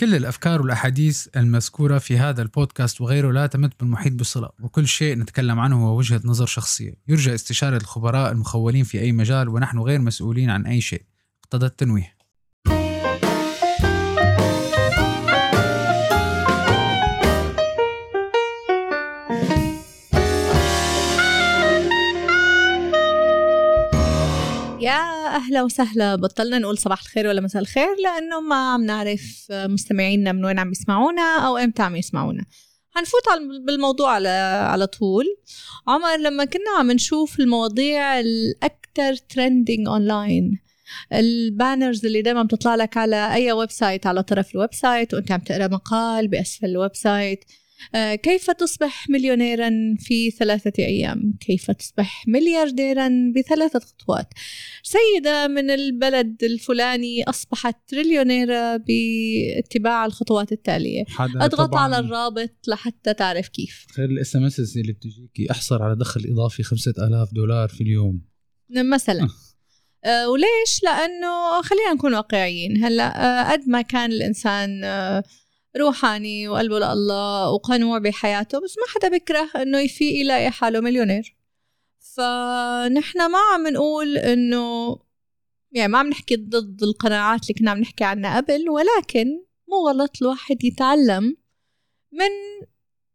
كل الأفكار والأحاديث المذكورة في هذا البودكاست وغيره لا تمت بالمحيط بصلة وكل شيء نتكلم عنه هو وجهة نظر شخصية. يرجى استشارة الخبراء المخولين في أي مجال ونحن غير مسؤولين عن أي شيء. اقتضى التنويه. يا أهلا وسهلا. بطلنا نقول صباح الخير ولا مساء الخير لأنه ما عم نعرف مستمعينا من وين عم يسمعونا أو إمتى عم يسمعونا. هنفوت بالموضوع على على طول. عمر لما كنا عم نشوف المواضيع الاكثر trending online ال banners اللي دائما بتطلع لك على أي website على طرف ال website وأنت عم تقرأ مقال بأسفل ال website كيف تصبح مليونيرا في ثلاثة أيام؟ كيف تصبح مليارديرا بثلاثة خطوات؟ سيدة من البلد الفلاني أصبحت تريليونيرا باتباع الخطوات التالية. أضغط على الرابط لحتى تعرف كيف. خير الإس إم إس اللي بتجيكي احصل على دخل إضافي 5000 دولار في اليوم. مثلا. آه. آه وليش؟ لأنه خلينا نكون واقعيين. هلأ آه قد ما كان الإنسان آه روحاني وقلبه لله وقنوع بحياته بس ما حدا بيكره إنه يفيق يلاقي حاله مليونير. فنحن ما عم نقول إنه يعني ما عم نحكي ضد القناعات اللي كنا عم نحكي عنها قبل ولكن مو غلط الواحد يتعلم من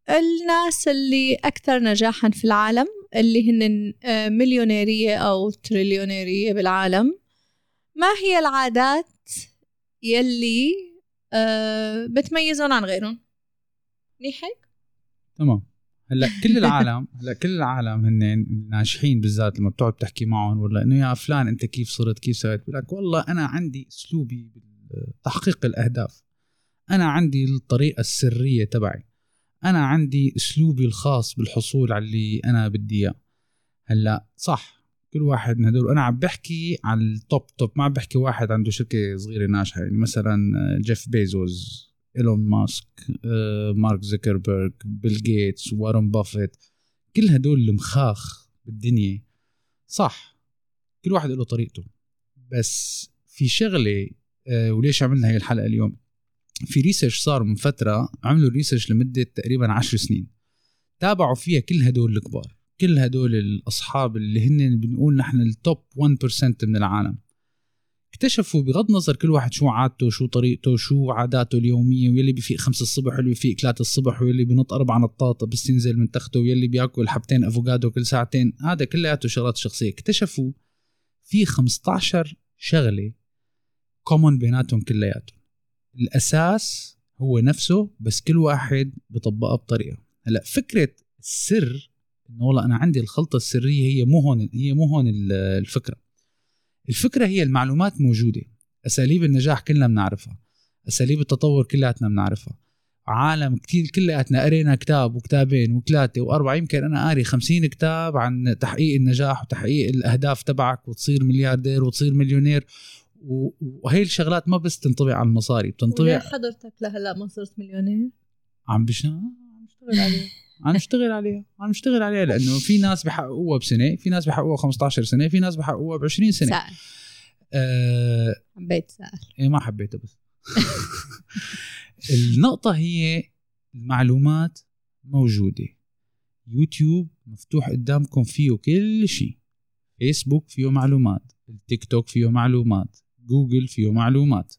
الناس اللي أكثر نجاحا في العالم اللي هن آه، مليونيرية أو تريليونيرية بالعالم. ما هي العادات يلي أه بتميزهم عن غيرهم. منيح هيك؟ تمام. هلأ كل العالم هلأ كل العالم هن الناجحين بالذات لما بتقعد تحكي معهم ولا إنه يا فلان أنت كيف صرت كيف سويت؟ بقول لك والله أنا عندي أسلوبي بتحقيق الأهداف. أنا عندي الطريقة السرية تبعي. أنا عندي أسلوبي الخاص بالحصول على اللي أنا بدي إياه. هلأ صح. كل واحد من هدول. أنا عم بحكي على ال top top ما عم بحكي واحد عنده شركة صغيرة ناجحة. يعني مثلا جيف بيزوس ايلون ماسك مارك زكربرج بيل جيتس وارون بافيت كل هدول المخاخ بالدنيا. صح كل واحد له طريقته. بس في شغلة آه، وليش عملنا هي الحلقة اليوم؟ في research صار من فترة عملوا research لمدة تقريبا عشر سنين. تابعوا فيها كل هدول الكبار. كل هدول الأصحاب اللي هن بنقول نحن ال top 1% من العالم اكتشفوا بغض النظر كل واحد شو عادته شو طريقته شو عاداته اليومية ويلي بفيق خمسة الصبح واللي بفيق ثلاثة الصبح واللي بنط أربع نطاطة بس ينزل من تخته واللي بياكل حبتين أفوكادو كل ساعتين هذا كلياته شغلات شخصية. اكتشفوا في 15 شغلة common بيناتهم كلياتهم. الأساس هو نفسه بس كل واحد بطبقها بطريقة. هلأ فكرة السر انه والله أنا عندي الخلطة السرية هي مو هون هي مو هون الفكرة. الفكرة هي المعلومات موجودة. أساليب النجاح كلنا بنعرفها. أساليب التطور كلياتنا بنعرفها. عالم كثير كلياتنا قرينا كتاب وكتابين وثلاثة وأربعة يمكن أنا قاري خمسين كتاب عن تحقيق النجاح وتحقيق الأهداف تبعك وتصير ملياردير وتصير مليونير. وهي الشغلات ما بس تنطبق على المصاري بتنطبق حضرتك لهلأ ما صرت مليونير؟ عم بشتغل عم بشتغل عليه. عم نشتغل عليها عم نشتغل عليها لأنه في ناس بحققوها بسنة في ناس بحققوها 15 سنة في ناس بحققوها ب 20 سنة. سأل آه حبيت سأل إيه ما حبيته بس. النقطة هي المعلومات موجودة. يوتيوب مفتوح قدامكم فيه كل شيء. فيسبوك فيه معلومات التيك توك فيه معلومات جوجل فيه معلومات.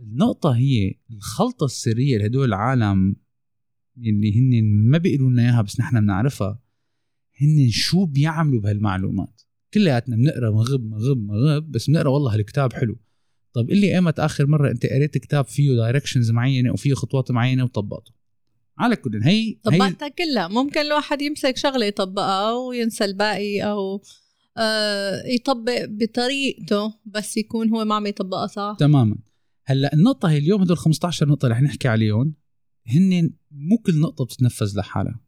النقطة هي الخلطة السرية لهدول العالم اللي هن ما بيقولوا لنا إياها بس نحن بنعرفها. هن شو بيعملوا بهالمعلومات؟ كلياتنا بنقرأ مغب مغب مغب بس بنقرأ والله هالكتاب حلو. طب قل لي إيمت آخر مرة أنت قريت كتاب فيه directions معينة وفيه خطوات معينة وطبقته؟ على كل هي طبقتها كلها. ممكن الواحد يمسك شغلة يطبقها وينسى الباقي أو آه يطبق بطريقته بس يكون هو ما عم يطبقها صح. تماما. هلأ النقطة هي اليوم هدول 15 نقطة رح نحكي عليهم. هن مو كل نقطة بتتنفذ لحالها.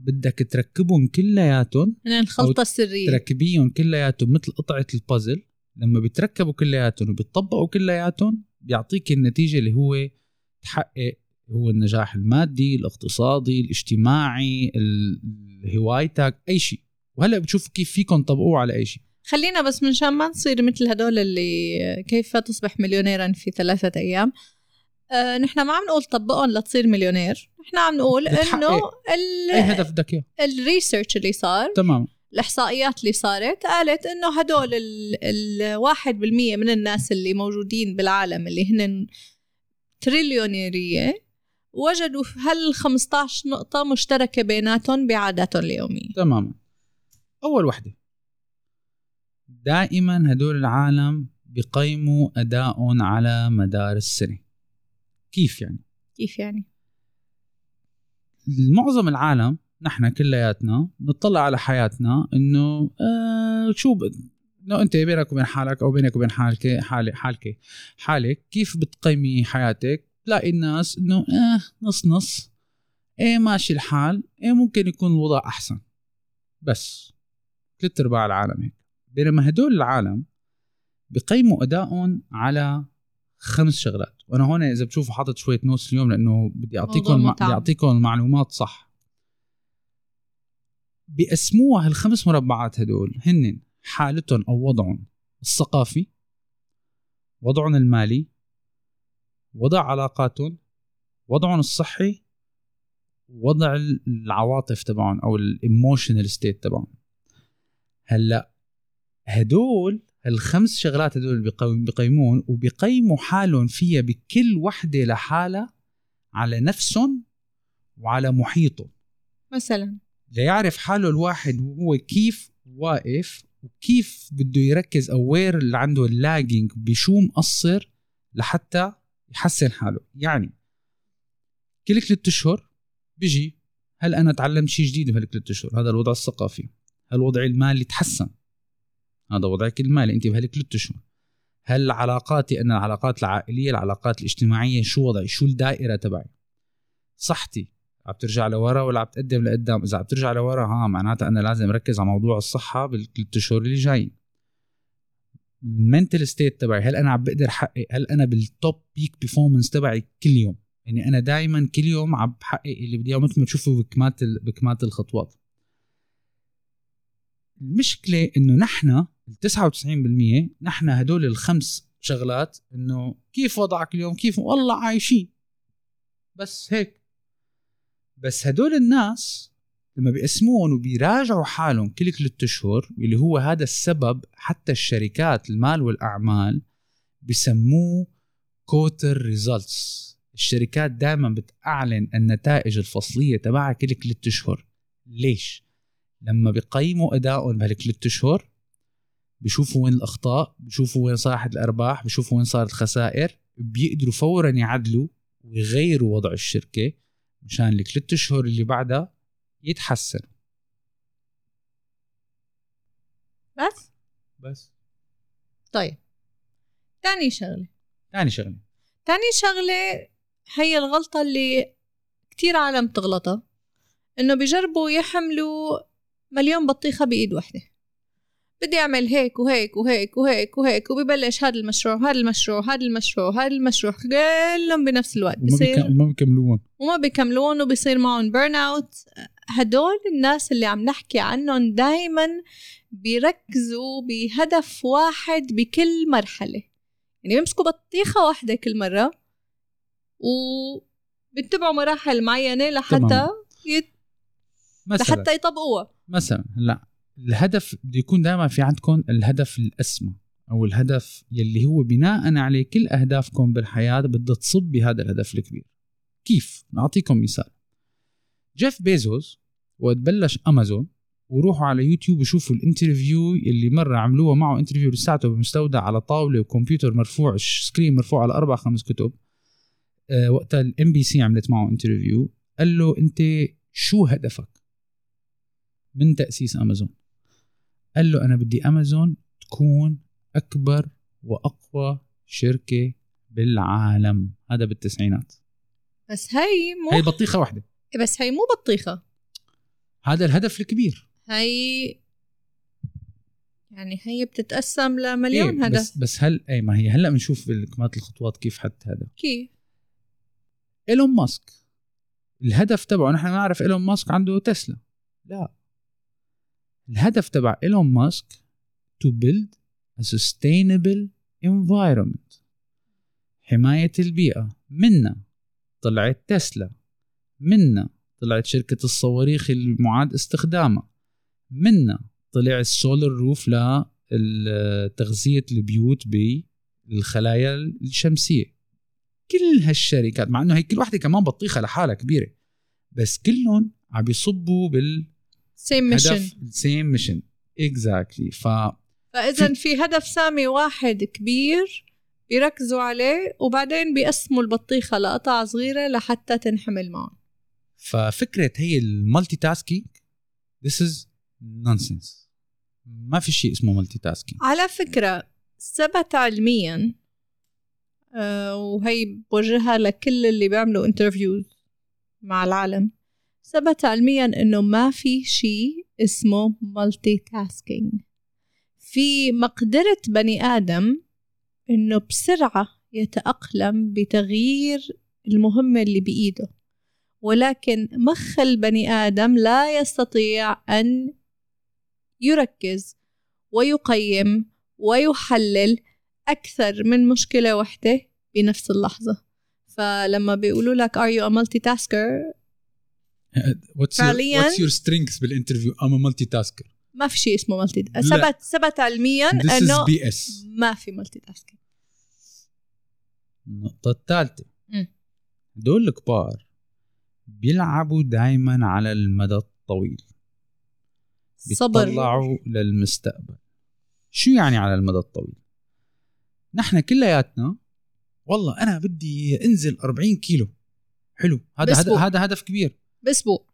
بدك تركبهم كلياتهم الخلطة السرية. تركبيهم كلياتهم مثل قطعة البازل لما بيتركبوا كلياتهم وبيطبقوا كلياتهم بيعطيك النتيجة اللي هو تحقق هو النجاح المادي الاقتصادي الاجتماعي هوايتك أي شيء. وهلأ بتشوفوا كيف فيكم تطبقوه على أي شيء. خلينا بس منشان ما نصير مثل هدول اللي كيف تصبح مليونيرا في ثلاثة أيام آه نحن ما عم نقول طبقهم لتصير مليونير. نحن عم نقول إنه اي هدف بدك إياه. الريسيرش اللي صار تمام. الإحصائيات اللي صارت قالت إنه هدول الواحد بالمية من الناس اللي موجودين بالعالم اللي هن تريليونيرية وجدوا هال 15 نقطة مشتركة بيناتهم بعاداتهم اليومية. تماما أول وحدة. دائما هدول العالم بقيموا أدائهم على مدار السنة. كيف يعني؟ كيف يعني؟ معظم العالم نحن كلياتنا نطلع على حياتنا إنه آه شو ب... إنه أنت بينك وبين حالك أو بينك وبين حالك حالك حالك حالك كيف بتقيمي حياتك؟ تلاقي الناس إنه آه نص نص إيه ماشي الحال إيه ممكن يكون الوضع أحسن. بس ثلاث ارباع العالم هيك. بينما هدول العالم بقيموا أدائهم على خمس شغلات. وأنا هون إذا بتشوفوا حاطط شوية نوتس اليوم لأنه بدي أعطيكم بدي. أعطيكم المعلومات صح بيقسموها هالخمس مربعات هدول هن حالتهم أو وضعهم الثقافي وضعهم المالي وضع علاقاتهم وضعهم الصحي وضع العواطف تبعهم أو ال emotional state تبعهم هلأ هدول الخمس شغلات بيقيم- بيقيمون وبيقيموا حالهم فيها بكل وحدة لحالها على نفسهم وعلى محيطه مثلا. ليعرف حاله الواحد وهو كيف واقف وكيف بده يركز أو وين اللي عنده ال lagging بشو مقصر لحتى يحسن حاله. يعني كل ثلاث أشهر بيجي هل أنا تعلمت شيء جديد بهالثلاث أشهر؟ هذا الوضع الثقافي. هل وضعي المالي تحسن. هذا وضعك المالي أنت بهالثلاث أشهر. هل علاقاتي أنا العلاقات العائلية العلاقات الاجتماعية شو وضعي؟ شو الدائرة تبعي؟ صحتي. عم ترجع لورا ولا عم تقدم لقدام؟ إذا عم ترجع لورا ها معناتها أنا لازم اركز على موضوع الصحة بالثلاث أشهر اللي جايين. ال mental state تبعي هل أنا عم بقدر أحقق؟ هل أنا بال top peak performance تبعي كل يوم؟ يعني أنا دائما كل يوم عم بحقق اللي بدي إياه مثل ما تشوفوا بكمات بكمات الخطوات. المشكلة إنه نحن ال 99% نحن هدول الخمس شغلات إنه كيف وضعك اليوم؟ كيف؟ والله عايشين. بس هيك. بس هدول الناس لما بيقسمون وبيراجعوا حالهم كل ثلاث أشهر اللي هو هذا السبب حتى الشركات المال والأعمال بسموه quarter results. الشركات دائما بتعلن النتائج الفصلية تبعها كل ثلاث أشهر. ليش؟ لما بيقيموا أدائهم بهالثلاث أشهر بيشوفوا وين الأخطاء بيشوفوا وين صارت الأرباح بيشوفوا وين صارت الخسائر بيقدروا فورا يعدلوا ويغيروا وضع الشركة مشان الثلاث أشهر اللي بعدها يتحسن. بس؟ بس. طيب. تاني شغلة. ثاني شغلة. تاني شغلة هي الغلطة اللي كتير عالم تغلطها إنه بيجربوا يحملوا مليون بطيخة بإيد واحدة بدي أعمل هيك وهيك وهيك وهيك وهيك وببلش هذا المشروع هذا المشروع هذا المشروع هذا المشروع كلهم بنفس الوقت بصير وما بيكملون. وما بيكملون وبيصير معهم burn out هدول الناس اللي عم نحكي عنهم دايما بيركزوا بهدف واحد بكل مرحلة. يعني بيمسكوا بطيخة واحدة كل مرة وبيتبعوا مراحل معينة لحتى. يت... مثلا. لحتى يطبقوها. مثلا هلا الهدف بده يكون دائما في عندكم الهدف الأسمى أو الهدف يلي هو بناء عليه كل أهدافكم بالحياة بدها تصب بهذا الهدف الكبير. كيف؟ نعطيكم مثال. جيف بيزوس وقت بلش أمازون وروحوا على يوتيوب وشوفوا ال interview اللي مرة عملوها معه interview لساته بمستودع على طاولة وكمبيوتر مرفوع screen مرفوع على أربع خمس كتب. أه وقتها ال MBC عملت معه interview. قال له أنت شو هدفك من تأسيس أمازون؟ قال له أنا بدي أمازون تكون أكبر وأقوى شركة بالعالم. هذا بالتسعينات. بس هي مو هي بطيخة واحدة. بس هي مو بطيخة. هذا الهدف الكبير. هي يعني هي بتتقسم لمليون إيه هدف. بس بس هل اي ما هي هلأ بنشوف بالكمات الخطوات كيف حط هذا. كيف إيلون ماسك. الهدف تبعه نحن نعرف إيلون ماسك عنده تسلا. لا. الهدف تبع إيلون ماسك to build a sustainable environment. حماية البيئة. منا طلعت تسلا. منا طلعت شركة الصواريخ المعاد استخدامها. منا طلع السولر روف لتغذية البيوت بالخلايا الشمسية. كل هالشركات مع إنه هي كل وحده كمان بطيخة لحالها كبيرة بس كلهم عم بيصبوا بال same mission same mission exactly ف فإذا في هدف سامي واحد كبير بيركزوا عليه وبعدين بيقسموا البطيخة لقطع صغيرة لحتى تنحمل معهم. ففكرة هي ال multitasking this is nonsense ما في شيء اسمه multitasking. على فكرة ثبت علميا آه، وهي بوجهها لكل اللي بيعملوا interviews مع العالم. ثبت علميا إنه ما في شيء اسمه مالتي تاسكينج في مقدرة بني آدم إنه بسرعة يتأقلم بتغيير المهمة اللي بإيده. ولكن مخ البني آدم لا يستطيع أن يركز ويقيم ويحلل أكثر من مشكلة واحدة بنفس اللحظة. فلما بيقولوا لك are you a multitasker what's your, what's your strengths بال interview I'm a multitasker. ما في شيء اسمه multi ثبت ثبت علميا إنه BS. ما في multitasking النقطة الثالثة. دول الكبار بيلعبوا دايما على المدى الطويل. صبر. بيطلعوا للمستقبل. شو يعني على المدى الطويل؟ نحن كلياتنا والله أنا بدي أنزل 40 كيلو. حلو. هذا هذا هذا هدف كبير. باسبوع.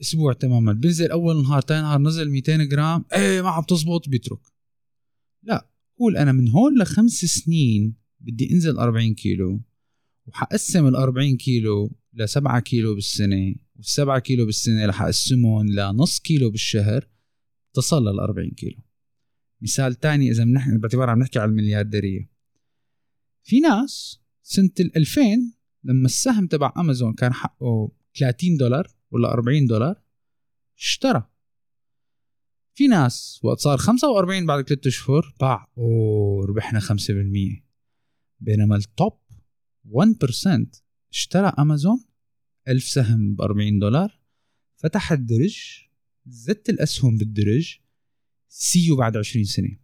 أسبوع تماما. بنزل أول نهار ثاني نهار نزل 200 جرام. إيه ما عم تزبط بيترك. لا قول أنا من هون لخمس سنين بدي أنزل 40 كيلو وحقسم ال 40 كيلو ل 7 كيلو بالسنة وال 7 كيلو بالسنة رح أقسمهم لنص كيلو بالشهر تصل لل 40 كيلو. مثال تاني إذا بنحكي باعتبار عم نحكي على المليارديرية. في ناس سنة ال 2000 لما السهم تبع أمازون كان حقه 30 دولار ولا 40 دولار اشترى. في ناس وقت صار 45 بعد ثلاثة أشهر باع أوه ربحنا 5% بينما التوب 1% اشترى أمازون 1000 سهم ب 40 دولار فتح الدرج زدت الأسهم بالدرج see you بعد 20 سنة.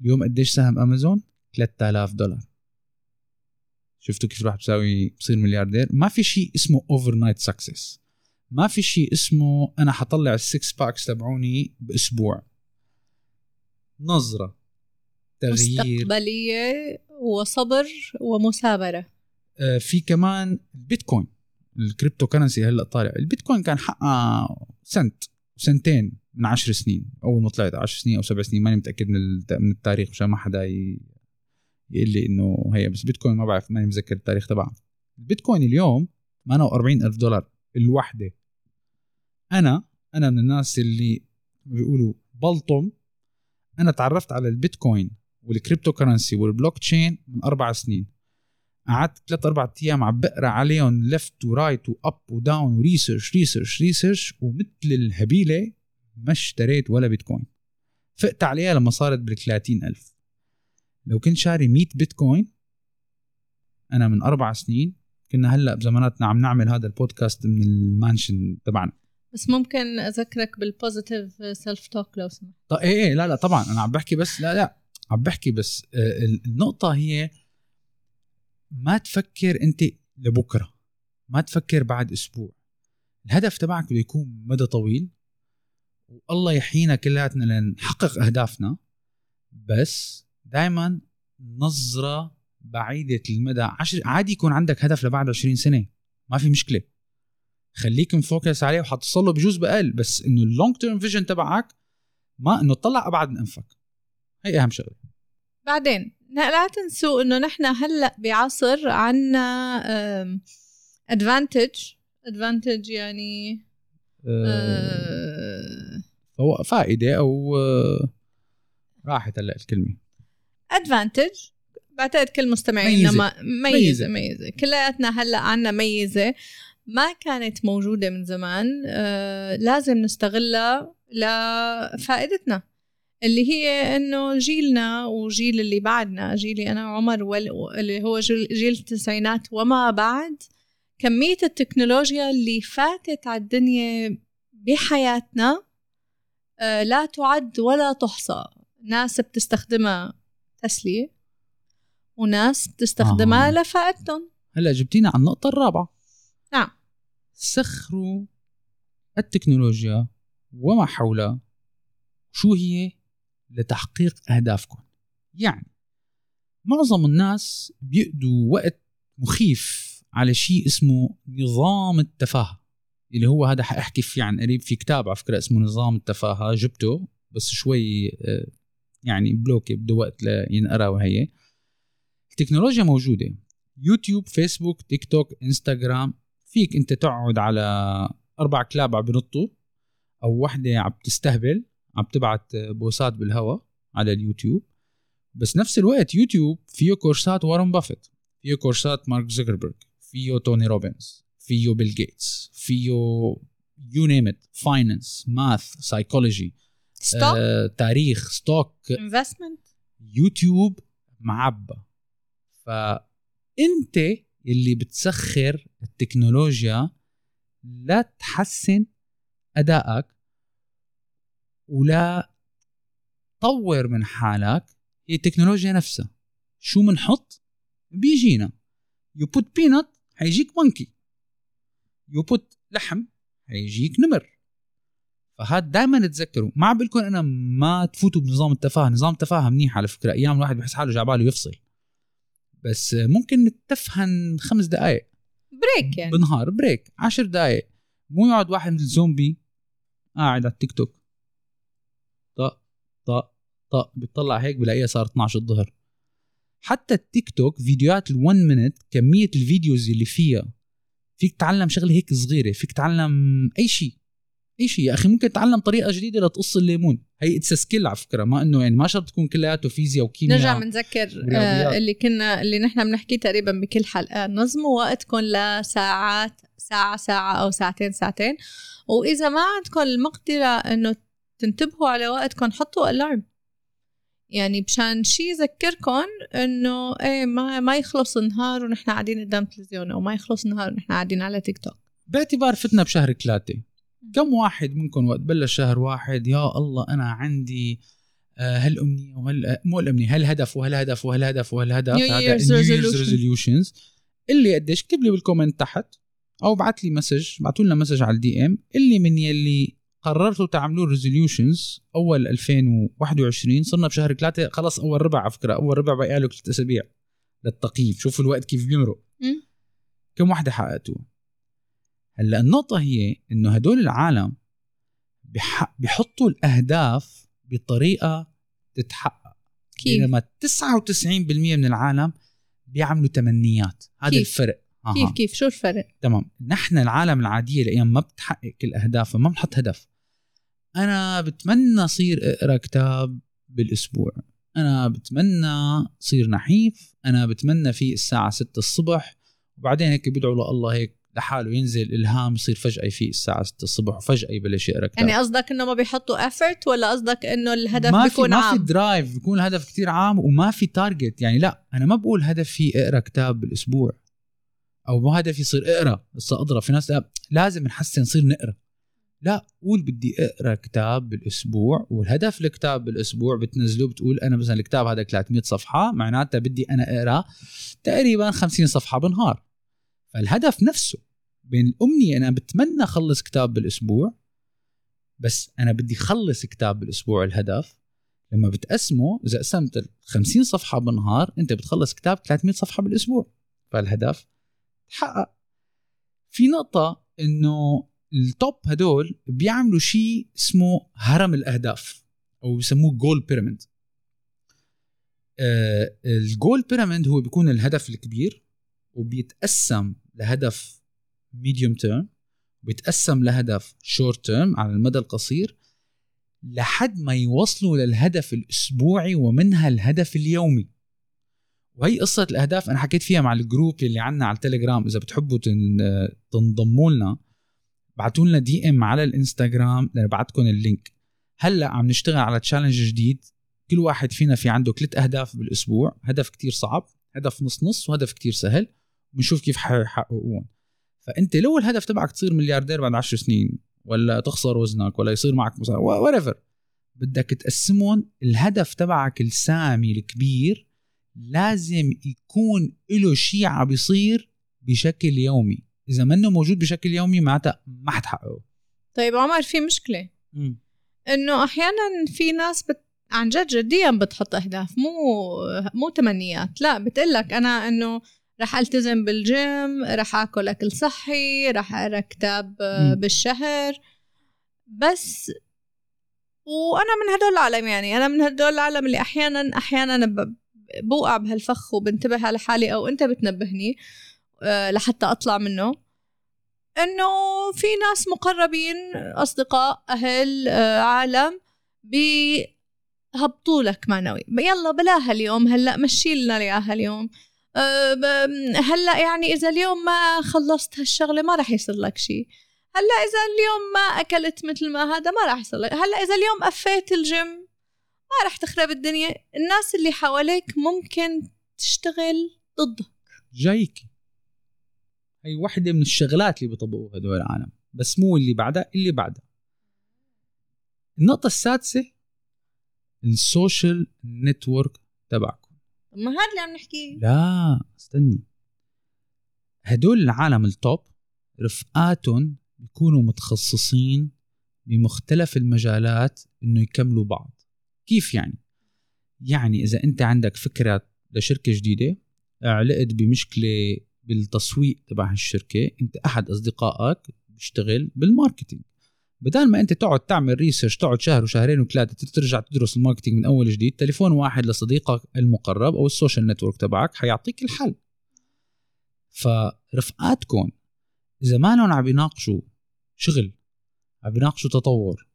اليوم قديش سهم أمازون؟ 3000 دولار. شفتوا كيف راح بساوي بصير ملياردير؟ ما في شيء اسمه overnight success ما في شيء اسمه أنا حطلع ال six packs تبعوني بأسبوع. نظرة تغيير. مستقبلية وصبر ومثابرة. آه في كمان البيتكوين ال crypto currency هلأ طالع. البيتكوين كان حقها سنت سنتين من عشر سنين. أول ما طلعت عشر سنين أو سبع سنين ماني متأكد من التاريخ عشان ما حدا يقول لي إنه هي بس بيتكوين ما بعرف ماني متذكر التاريخ تبعها البيتكوين اليوم 48 ألف دولار الوحدة. أنا أنا من الناس اللي بيقولوا بلطم. أنا تعرفت على البيتكوين وال crypto currency وال blockchain من أربع سنين. قعدت ثلاث أربع أيام عم بقرأ عليهم ليفت ورايت وأب وداون وريسيرش ريسيرش ريسيرش ومثل الهبيلة ما اشتريت ولا بيتكوين. فقت عليها لما صارت بال ألف. لو كنت شاري 100 بيتكوين أنا من أربع سنين كنا هلأ بزماناتنا عم نعمل هذا البودكاست من ال mansion تبعنا. بس ممكن أذكرك بال positive self talk لو سمحت. طيب إيه إيه لا لا طبعا أنا عم بحكي بس لا لا عم بحكي بس آه، النقطة هي ما تفكر أنت لبكرة ما تفكر بعد أسبوع. الهدف تبعك بده يكون مدى طويل والله يحيينا كلياتنا لنحقق أهدافنا بس دائما نظرة بعيدة المدى. عشر عادي يكون عندك هدف لبعد 20 سنة ما في مشكلة. خليك م focus عليه وحتصل له بجوز بقل بس إنه ال long term vision تبعك ما إنه تطلع أبعد من أنفك. هي أهم شغلة. بعدين لا تنسوا إنه نحن هلأ بعصر عنا advantage advantage يعني أه أه فائدة أو آه، راحت هلأ الكلمة. advantage بعتقد كل مستمعينا ميزة. ميزة. ميزة. كلياتنا هلأ عنا ميزة. ما كانت موجودة من زمان آه لازم نستغلها لفائدتنا اللي هي إنه جيلنا وجيل اللي بعدنا جيلي أنا وعمر وال- اللي هو جيل التسعينات وما بعد كمية التكنولوجيا اللي فاتت على الدنيا بحياتنا آه، لا تعد ولا تحصى. ناس بتستخدمها تسلية وناس بتستخدمها آه. لفائدتهم. هلا جبتينا على النقطة الرابعة. نعم. سخروا التكنولوجيا وما حولها شو هي لتحقيق أهدافكم. يعني معظم الناس بيقضوا وقت مخيف على شيء اسمه نظام التفاهة اللي هو هذا حاحكي فيه عن قريب في كتاب على فكرة اسمه نظام التفاهة جبته بس شوي آه، يعني بلوكي بده وقت لينقرأ وهي. التكنولوجيا موجودة. يوتيوب فيسبوك تيك توك إنستغرام فيك انت تقعد على أربع كلاب عم بنطوا أو وحدة عم تستهبل عم تبعت بوسات بالهواء على اليوتيوب. بس نفس الوقت يوتيوب فيه كورسات وارن بافيت فيه كورسات مارك زوكربيرج فيه توني روبنز فيه بيل جيتس فيه you name it finance math psychology stock آه، تاريخ stock investment يوتيوب معبى. فأنت اللي بتسخر التكنولوجيا لا تحسن أدائك ولا طور من حالك. هي التكنولوجيا نفسها. شو منحط؟ بيجينا. you put peanuts حيجيك monkey you put لحم حيجيك نمر. فهاد دائما تذكروا ما عم بقول أنا ما تفوتوا بنظام التفاهه نظام التفاهه منيح على فكرة. أيام الواحد بحس حاله جاي عباله يفصل بس ممكن نتفهن خمس دقائق break يعني. بالنهار break. عشر دقائق مو يقعد واحد مثل زومبي قاعد على التيك توك. طق طق طق. بيطلع هيك بلاقيها صار 12 الظهر حتى التيك توك فيديوهات ال1 minute كمية ال videos اللي فيها فيك تتعلم شغلة هيك صغيرة فيك تتعلم أي شيء. أي شيء يا أخي ممكن تتعلم طريقة جديدة لتقص الليمون. هي it's skill على فكرة ما إنه يعني ما شرط تكون كلياته فيزياء وكيمياء نرجع بنذكر. آه اللي كنا اللي نحن بنحكيه تقريبا بكل حلقة نظموا وقتكم لساعات ساعة ساعة أو ساعتين ساعتين. وإذا ما عندكم المقدرة إنه تنتبهوا على وقتكم حطوا alarm يعني مشان شي يذكركم إنه إيه ما ما يخلص النهار ونحن قاعدين قدام التلفزيون أو ما يخلص النهار ونحن قاعدين على تيك توك. باعتبار فتنا بشهر ثلاثة. كم واحد منكم وقت بلش شهر واحد يا الله أنا عندي آه، هالأمنية وهال آه، مو الأمنية هالهدف وهالهدف وهالهدف وهالهدف هذا resolutions. اللي قديش اكتب لي بال comment تحت أو بعت لي message بعتوا لنا message على ال DM اللي من يلي قررتوا تعملوا resolutions أول 2021 صرنا بشهر ثلاثة خلص أول ربع على فكرة أول ربع بقى له ثلاث أسابيع للتقييم. شوفوا الوقت كيف بيمرق. كم وحده حققتوها؟ هلا النقطة هي إنه هدول العالم بح... بحطوا الأهداف بطريقة تتحقق. كيف؟ بينما 99% من العالم بيعملوا تمنيات. هذا كيف؟ الفرق. أها. كيف كيف؟ شو الفرق؟ تمام. نحن العالم العادية الأيام ما بتحقق كل اهدافها ما بنحط هدف. أنا بتمنى أصير أقرأ كتاب بالأسبوع. أنا بتمنى صير نحيف. أنا بتمنى في الساعة 6 الصبح. وبعدين هيك بيدعوا لله هيك لحاله ينزل إلهام يصير فجأة يفيق الساعة 6 الصبح وفجأة يبلش يقرأ كتاب. يعني قصدك إنه ما بيحطوا effort ولا قصدك إنه الهدف ما في بيكون ما عام؟ في drive بيكون الهدف كتير عام وما في target يعني لا أنا ما بقول هدفي اقرأ كتاب بالأسبوع. أو مو هدفي يصير اقرأ هسه اضرب في ناس لا لازم نحسن نصير نقرأ. لا قول بدي اقرأ كتاب بالأسبوع والهدف الكتاب بالأسبوع بتنزله بتقول أنا مثلا الكتاب هذا 300 صفحة معناتها بدي أنا اقرأ تقريبا 50 صفحة بالنهار فالهدف نفسه بين الأمنية أنا بتمنى أخلص كتاب بالأسبوع بس أنا بدي اخلص كتاب بالأسبوع الهدف. لما بتقسمه إذا قسمت ال 50 صفحة بالنهار أنت بتخلص كتاب 300 صفحة بالأسبوع. فالهدف تحقق. في نقطة إنه ال top هدول بيعملوا شيء اسمه هرم الأهداف أو بيسموه goal pyramid ال goal pyramid هو بيكون الهدف الكبير وبيتقسم لهدف medium term بيتقسم لهدف short term على المدى القصير لحد ما يوصلوا للهدف الأسبوعي ومنها الهدف اليومي. وهي قصة الأهداف أنا حكيت فيها مع ال group اللي عنا على التليجرام. إذا بتحبوا تن- تنضموا لنا بعتوا لنا DM على الإنستغرام لنبعتكم ال link. هلأ عم نشتغل على challenge جديد. كل واحد فينا في عنده ثلاث أهداف بالأسبوع. هدف كتير صعب هدف نص نص وهدف كتير سهل. بنشوف كيف حيحققوهم فأنت لو الهدف تبعك تصير ملياردير بعد عشر سنين ولا تخسر وزنك ولا يصير معك whatever بدك تقسمهم. الهدف تبعك السامي الكبير لازم يكون له شيء عم بيصير بشكل يومي. إذا منه موجود بشكل يومي معناتها ما حتحققه طيب عمر في مشكلة. إنه أحيانا في ناس بت... عن جد جديا بتحط أهداف مو مو تمنيات. لا بتقلك أنا إنه رح التزم بالجيم رح آكل أكل صحي رح أقرأ كتاب بالشهر. بس وأنا من هدول العالم يعني أنا من هدول العالم اللي أحيانا أحيانا بوقع بهالفخ وبنتبه على حالي أو أنت بتنبهني آه، لحتى أطلع منه. إنه في ناس مقربين أصدقاء أهل آه، عالم بيهبطوا لك معنوي. يلا بلاها اليوم هلأ مشي لنا اياها اليوم آه، هلأ يعني إذا اليوم ما خلصت هالشغلة ما راح يصير لك شيء هلأ إذا اليوم ما أكلت مثل ما هذا ما راح يصير لك. هلأ إذا اليوم قفيت الجيم ما راح تخرب الدنيا. الناس اللي حواليك ممكن تشتغل ضدك. جايك. هي واحدة من الشغلات اللي بيطبقوها دول العالم. بس مو اللي بعدها اللي بعدها. النقطة السادسة ال social network تبعكم ما هذا اللي عم نحكيه لا استني. هدول العالم ال top رفقاتهم بيكونوا متخصصين بمختلف المجالات إنه يكملوا بعض. كيف يعني؟ يعني إذا أنت عندك فكرة لشركة جديدة علقت بمشكلة بالتسويق تبع الشركة أنت أحد أصدقائك بيشتغل بال marketing. بدل ما انت تقعد تعمل research تقعد شهر وشهرين وثلاثة ترجع تدرس ال marketing من أول جديد تليفون واحد لصديقك المقرب أو ال social network تبعك حيعطيك الحل. فرفقاتكم إذا ما لهم عم يناقشوا شغل عم يناقشوا تطور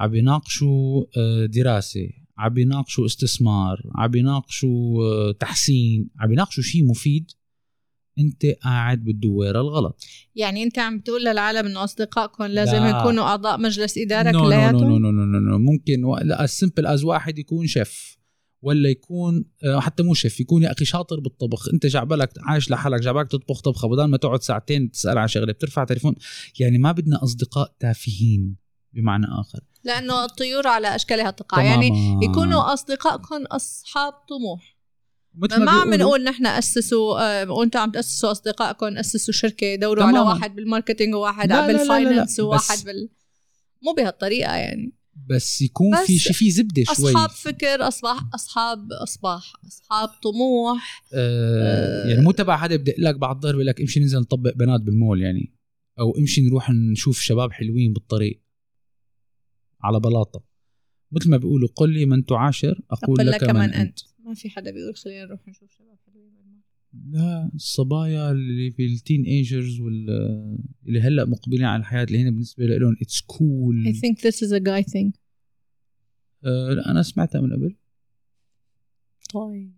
عم يناقشوا آه، دراسة عم يناقشوا استثمار عم يناقشوا آه، تحسين عم يناقشوا شيء مفيد انت قاعد بالدويرة الغلط. يعني انت عم تقول للعالم انه أصدقائكم لازم لا. يكونوا اعضاء مجلس إدارة no, كلياتهم؟ نو نو نو نو نو ممكن لا as simple as واحد يكون شيف ولا يكون آه، حتى مو شيف يكون يا أخي شاطر بالطبخ. انت جاي عبالك عايش لحالك جاي عبالك تطبخ طبخه بدل ما تقعد ساعتين تسأل عن شغلة بترفع تليفون. يعني ما بدنا أصدقاء تافهين بمعنى آخر. لأنه الطيور على أشكالها تقع. يعني يكونوا أصدقائكم أصحاب طموح. ما, ما عم نقول نحن أسسوا آه وأنتم عم تأسسوا أصدقائكم أسسوا شركة دوروا. على واحد بال marketing وواحد بال finance وواحد بال مو بهالطريقة يعني. بس يكون بس في شيء في زبدة شوي. أصحاب فكر اصبح أصحاب أصباح أصحاب طموح. آه, آه. يعني مو تبع حدا بدق لك بعد الظهر بيقول لك امشي ننزل نطبق بنات بالمول يعني. أو امشي نروح نشوف شباب حلوين بالطريق. على بلاطة. مثل ما بيقولوا قل لي من تعاشر أقول, أقول لك, لك من, من أنت. ما في حدا بيقول خلينا نروح نشوف شباب حلوين لا الصبايا اللي في ال teenagers واللي هلأ مقبلين على الحياة اللي هنا بالنسبة لهم it's cool I think this is a guy thing. أه لا أنا سمعتها من قبل. طيب.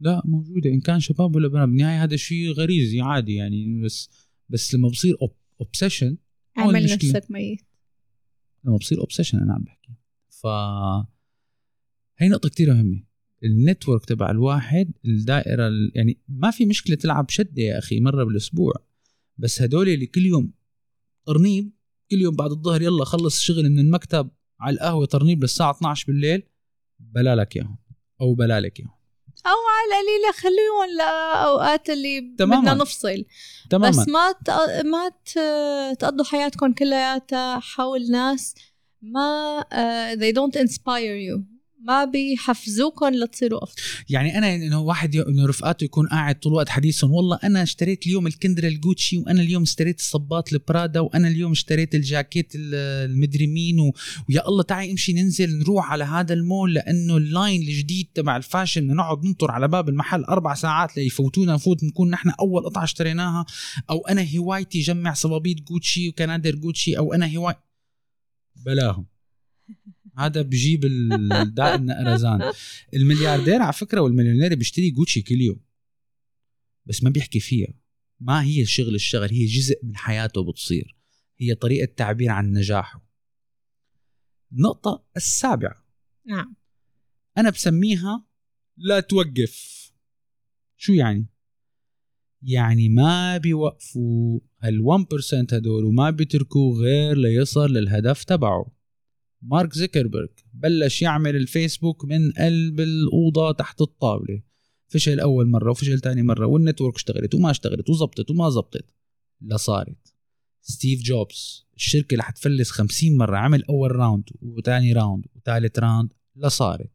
لا موجودة إن كان شباب ولا بنات. بالنهاية هذا شيء غريزي عادي يعني بس بس لما بصير obsession اعمل نفسك ميت. لما بصير obsession أنا عم بحكي. ف هي نقطة كتير مهمة. ال network تبع الواحد الدائرة يعني ما في مشكلة تلعب شدة يا أخي مرة بالأسبوع بس هدول اللي كل يوم ترنيب كل يوم بعد الظهر يلا خلص الشغل من المكتب على القهوة ترنيب للساعة 12 بالليل بلالك إياهم أو بلالك إياهم أو على القليلة خليهم لأوقات اللي تماما. بدنا نفصل تماما. بس ما ما تقضوا حياتكم كلياتها حول ناس ما uh, they don't inspire you ما بيحفزوكم لتصيروا أفضل. يعني أنا إنه واحد إنه رفقاته يكون قاعد طول الوقت حديثهم والله أنا اشتريت اليوم الكندرة الجوتشي وأنا اليوم اشتريت الصباط البرادا وأنا اليوم اشتريت الجاكيت المدري مين و... ويا الله تعي امشي ننزل نروح على هذا المول لأنه ال line الجديد تبع ال fashion نقعد ننطر على باب المحل أربع ساعات ليفوتونا نفوت نكون نحن أول قطعة اشتريناها. أو أنا هوايتي جمع صبابيط جوتشي وكنادر جوتشي أو أنا هوايتي بلاهم. هذا بجيب الداء النقرزان الملياردير على فكرة والمليونير بيشتري جوتشي كل يوم. بس ما بيحكي فيها. ما هي شغل الشغل هي جزء من حياته بتصير. هي طريقة تعبير عن نجاحه. النقطة السابعة. نعم. أنا بسميها لا توقف. شو يعني؟ يعني ما بيوقفوا ال 1% هدول وما بيتركوه غير ليصل للهدف تبعه. مارك زيكربرج بلش يعمل الفيسبوك من قلب الأوضة تحت الطاولة. فشل أول مرة وفشل تاني مرة والنتورك اشتغلت وما اشتغلت وزبطت وما زبطت لصارت ستيف جوبز الشركة اللي حتفلس 50 مرة عمل أول round وتاني round وثالث round لصارت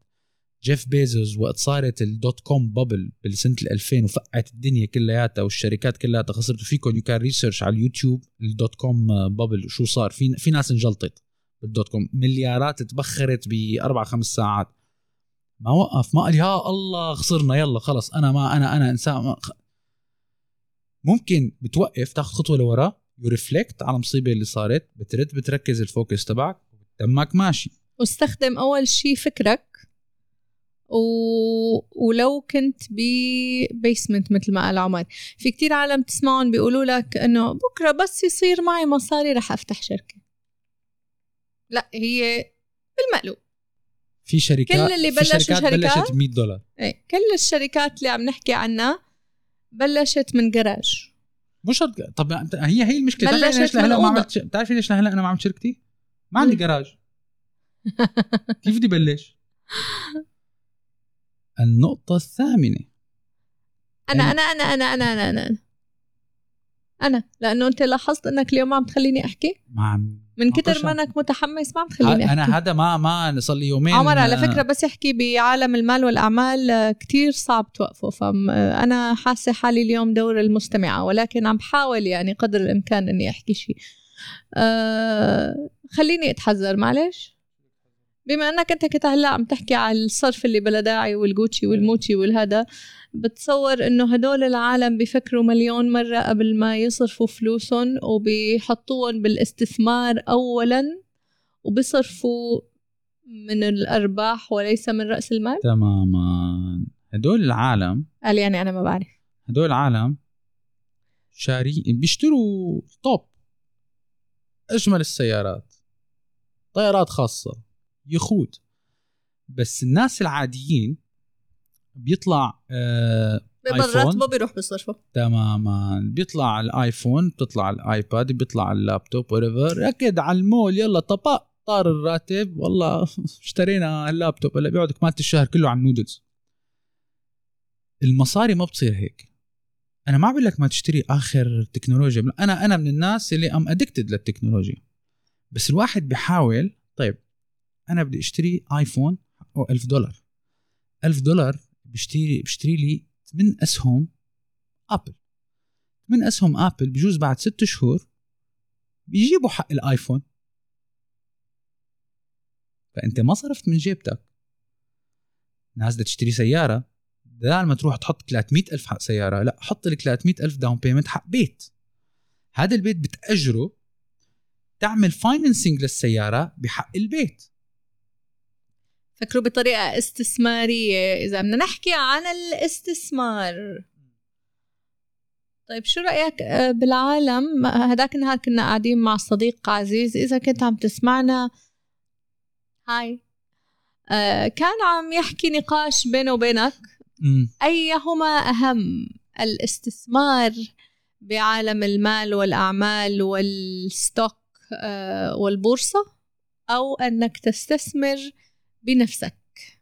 جيف بيزوس وقت صارت ال dot com bubble بالسنة 2000 وفقعت الدنيا كلياتها والشركات كلياتها خسرت. فيكم you can research على اليوتيوب ال dot com bubble وشو صار. في في ناس انجلطت. بال dot com. مليارات تبخرت بأربع خمس ساعات. ما وقف ما قال يا الله خسرنا يلا خلص. أنا ما أنا أنا إنسان ممكن بتوقف تاخذ خطوة لورا يرفلكت على المصيبه اللي صارت بترد بتركز الفوكس تبعك دمك ماشي. واستخدم أول شيء فكرك و... ولو كنت ببيسمنت مثل ما قال عمر. في كتير عالم تسمعهم بيقولوا لك إنه بكرة بس يصير معي مصاري رح أفتح شركة. لا هي بالمقلوب في شركات كل اللي بلشوا شركات شركات بلشت ب 100 دولار إيه كل الشركات اللي عم نحكي عنها بلشت من جراج مش شرط طب هي هي المشكلة بلشت ليش لهلا ما. عملت بتعرفي ليش لهلا أنا ما عملت شركتي؟ ما عندي؟ جراج كيف بدي بلش؟ النقطة الثامنة أنا يعني- أنا أنا أنا أنا أنا أنا أنا لأنه أنت لاحظت أنك اليوم ما عم تخليني أحكي؟ ما عم من كتر. ما أنك متحمس ما عم تخليني أحكي. أنا هذا ما ما صار لي يومين. عمر على آه، فكرة بس يحكي بعالم المال والأعمال آه، كتير صعب توقفه. فأنا حاسة حالي اليوم دور المستمعة ولكن عم بحاول يعني قدر الإمكان إني أحكي شيء. أه خليني أتحذر معلش. بما أنك أنت كنت هلا عم تحكي على الصرف اللي بلا داعي والجوتشي والموتشي والهذا بتصور إنه هدول العالم بيفكروا مليون مرة قبل ما يصرفوا فلوسهم وبيحطوهم بالاستثمار أولا وبيصرفوا من الأرباح وليس من رأس المال؟ تماما. هدول العالم قال يعني أنا ما بعرف. هدول العالم شاري بيشتروا top أجمل السيارات طيارات خاصة. يخوت بس الناس العاديين بيطلع آه بيقبض. راتبه بيروح بيصرفه تماما. بيطلع الآيفون بتطلع الآيباد بيطلع اللابتوب وريفر ركض على المول يلا طبق طار الراتب. والله اشترينا اللابتوب هلا بيقعد كمالة الشهر كله على النودلز. المصاري ما بتصير هيك. أنا ما بقول لك ما تشتري آخر تكنولوجيا. أنا أنا من الناس اللي I'm addicted للتكنولوجيا. بس الواحد بيحاول. طيب أنا بدي أشتري آيفون أو 1000 دولار. 1000 دولار بشتري بشتري لي من أسهم آبل. من أسهم آبل بجوز بعد ست شهور بيجيبوا حق الآيفون. فأنت ما صرفت من جيبتك. ناس بدها تشتري سيارة بدل ما تروح تحط 300 ألف حق سيارة لا حط لك 300 ألف down payment حق بيت. هذا البيت بتأجره تعمل financing للسيارة بحق البيت. فكروا بطريقة استثمارية. إذا بدنا نحكي عن الاستثمار. طيب شو رأيك آه، بالعالم؟ هداك النهار كنا قاعدين مع صديق عزيز. إذا كنت عم تسمعنا هاي. آه، كان عم يحكي نقاش بينه وبينك. أيهما أهم الاستثمار بعالم المال والأعمال والستوك آه، والبورصة أو أنك تستثمر بنفسك.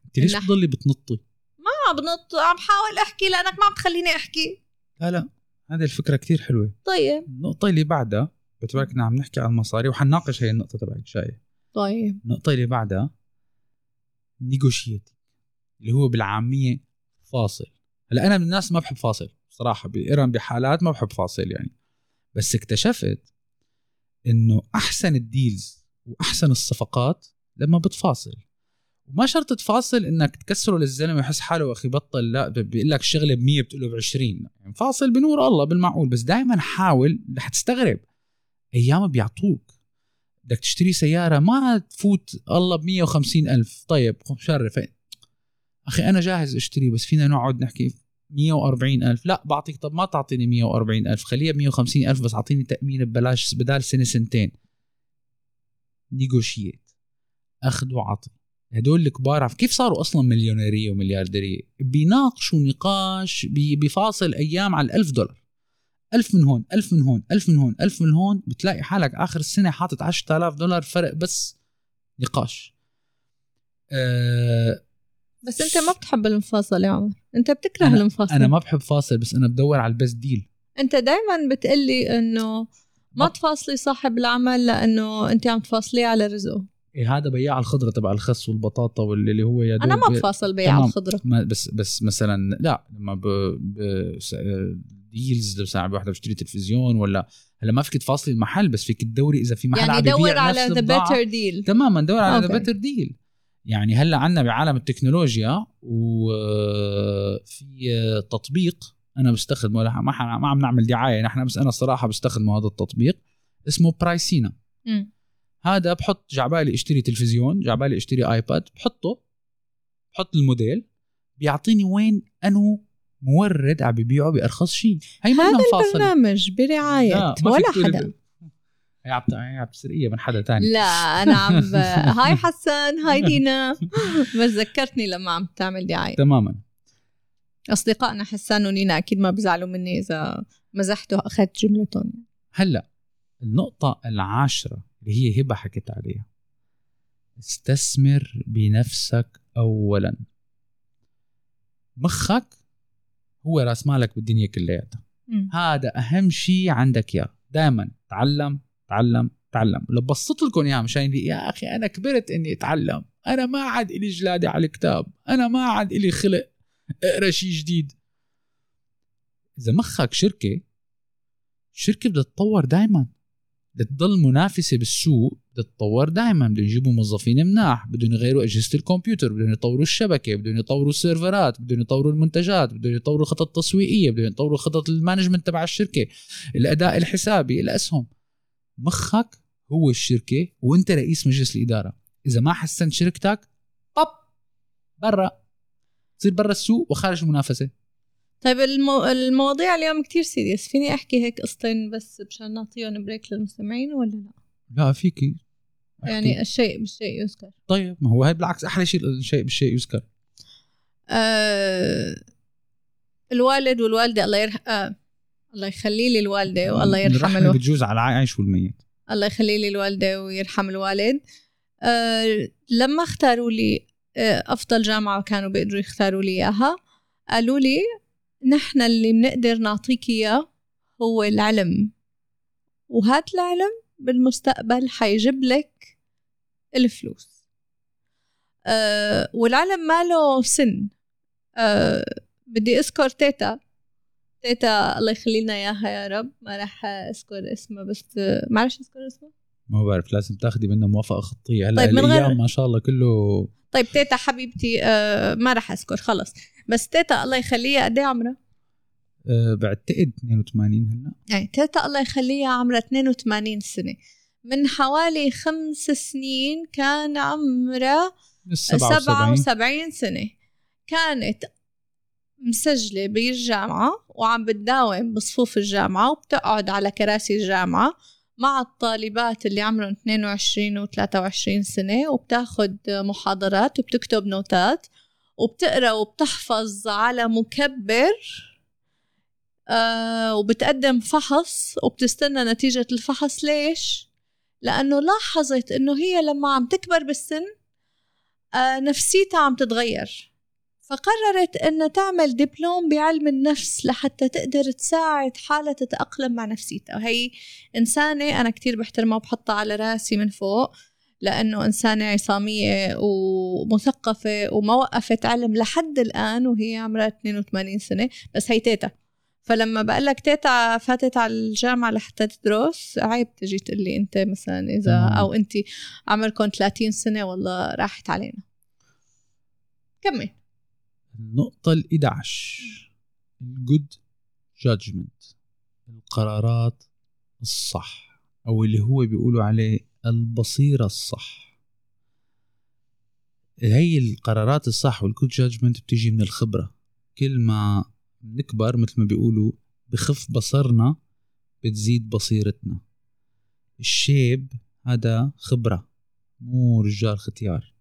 أنت ليش بتضلي بتنطي؟ ما بنط عم بحاول أحكي لأنك ما عم تخليني أحكي. لا لا هذه الفكرة كتير حلوة. طيب. النقطة اللي بعدها بتبارك عم نحكي عن المصاري وحنناقش هي النقطة تبعك شايف؟ طيب. النقطة اللي بعدها negotiate اللي هو بالعامية فاصل. هلأ أنا من الناس ما بحب فاصل صراحة. بإيران بحالات ما بحب فاصل يعني. بس اكتشفت إنه أحسن ال deals وأحسن الصفقات لما بتفاصل. وما شرط تفاصل إنك تكسره للزلمة ويحس حاله أخي بطل لا بيقول لك الشغله ب 100 بتقول له ب 20 يعني فاصل بنور الله بالمعقول بس دائما حاول رح تستغرب. أيام بيعطوك. بدك تشتري سيارة ما تفوت الله ب 150 ألف. طيب شرف. أخي أنا جاهز أشتري بس فينا نقعد نحكي 140 ألف. لا بعطيك طب ما تعطيني 140 ألف. خليها ب 150 ألف بس أعطيني تأمين ببلاش بدال سنة سنتين. نيغوشيت أخذ وعطي هدول الكبار كيف صاروا أصلا مليونيرية ومليارديرية؟ بيناقشوا نقاش بفاصل أيام على الألف دولار. ألف من هون ألف من هون ألف من هون ألف من هون بتلاقي حالك آخر السنة حاطط 10000 دولار فرق بس نقاش. أه بس أنت ما بتحب المفاصل يا عمر. أنت بتكره أنا- المفاصل أنا ما بحب فاصل بس أنا بدور على البست ديل. أنت دايما بتقلي إنه ما ما- تفاصلي صاحب العمل لأنه أنت عم تفاصليه على رزقه. إيه هذا بياع الخضرة تبع الخس والبطاطا واللي هو يا أنا ما بفاصل تمام. الخضرة. ما بس بس مثلا لا لما ب, ب deals ساعة واحدة بشتري تلفزيون ولا هلا ما فيك تفاصلي المحل بس فيك تدوري إذا في محل يعني عم دور على the. better deal تماما دور على the. better deal يعني هلا عندنا بعالم التكنولوجيا وفي تطبيق أنا بستخدمه. ما ما عم نعمل دعاية. نحن بس أنا الصراحة بستخدمه هذا التطبيق. اسمه برايسينا هذا بحط جاي عبالي اشتري تلفزيون جاي عبالي اشتري آيباد بحطه بحط الموديل بيعطيني وين أنو مورد عم ببيعه بأرخص شيء هي ما هذا البرنامج برعاية. ولا حدا. هي عم عم من حدا تاني. لا أنا عم ب... هاي حسن هاي دينا. بس ذكرتني لما عم تعمل دعاية. تماما. أصدقائنا حسان ونينا أكيد ما بيزعلوا مني إذا مزحت واخذت جملتهم. هلأ النقطة العاشرة. اللي هي هبة حكت عليها. استثمر بنفسك أولا. مخك هو رأس مالك بالدنيا كلياتها. هذا أهم شيء عندك إياه. دائما تعلم تعلم تعلم. لو بسطت لكم إياها مشان يا أخي أنا كبرت إني أتعلم. أنا ما عاد إلي جلادة على الكتاب. أنا ما عاد إلي خلق. اقرأ شيء جديد. إذا مخك شركة الشركة بدها تتطور دائما بدها تضل منافسة بالسوق بدها تتطور دائما بدهم يجيبوا موظفين مناح بدهم يغيروا أجهزة الكمبيوتر بدهم يطوروا الشبكة بدهم يطوروا السيرفرات بدهم يطوروا المنتجات بدهم يطوروا الخطط التسويقية بدهم يطوروا خطط ال management تبع الشركة الأداء الحسابي الأسهم. مخك هو الشركة وأنت رئيس مجلس الإدارة. إذا ما حسنت شركتك طب برا. تصير برا السوق وخارج المنافسة. طيب المو... المواضيع اليوم كتير serious فيني أحكي هيك قصتين بس مشان نعطيهم break للمستمعين ولا لا؟ لا فيكي. يعني الشيء بالشيء يذكر. طيب ما هو هاي بالعكس أحلى شيء الشيء بالشيء يذكر. آه الوالد والوالدة الله يرح... آه الله يخلي لي الوالدة والله يرحم الوالد بتجوز على العايش والميت. الله يخلي لي الوالدة ويرحم الوالد. آه لما اختاروا لي آه أفضل جامعة كانوا بيقدروا يختاروا لي إياها قالوا لي نحن اللي بنقدر نعطيك إياه هو العلم. وهذا العلم بالمستقبل حيجيب لك الفلوس. أه والعلم ما له سن. أه بدي أذكر تيتا. تيتا الله يخلي لنا إياها يا رب. ما راح أذكر اسمها بس معلش أذكر اسمها ما بعرف لازم تاخذي منها موافقة خطية. هلا طيب، من غير- الأيام ما شاء الله كله طيب تيتا حبيبتي أه ما راح أذكر خلص. بس تيتا الله يخليها قد إيه عمرها؟ أه بعتقد 82 هلا. يعني تيتا الله يخليها عمرها 82 سنة. من حوالي خمس سنين كان عمرها بس 77 77 سنة. كانت مسجلة بالجامعة وعم بتداوم بصفوف الجامعة وبتقعد على كراسي الجامعة مع الطالبات اللي عمرهم 22 و 23 سنة وبتاخد محاضرات وبتكتب نوتات. وبتقرأ وبتحفظ على مكبر آه وبتقدم فحص وبتستنى نتيجة الفحص. ليش؟ لأنه لاحظت إنه هي لما عم تكبر بالسن آه نفسيتها عم تتغير. فقررت إنها تعمل دبلوم بعلم النفس لحتى تقدر تساعد حالها تتأقلم مع نفسيتها. وهي إنسانة أنا كتير بحترمها وبحطها على رأسي من فوق. لأنه إنسانة عصامية ومثقفة وما وقفت علم لحد الآن وهي عمرها 82 سنة بس هي تيتا. فلما بقول لك تيتا فاتت على الجامعة لحتى تدرس عيب تجي تقول لي أنت مثلا إذا. أو أنت عمركم 30 سنة والله راحت علينا كمل. النقطة ال 11 الجود جادجمنت القرارات الصح أو اللي هو بيقولوا عليه البصيرة الصح. هي القرارات الصح والجود جادجمنت بتيجي من الخبرة. كل ما بنكبر مثل ما بيقولوا بخف بصرنا بتزيد بصيرتنا. الشيب هذا خبرة مو رجال ختيار.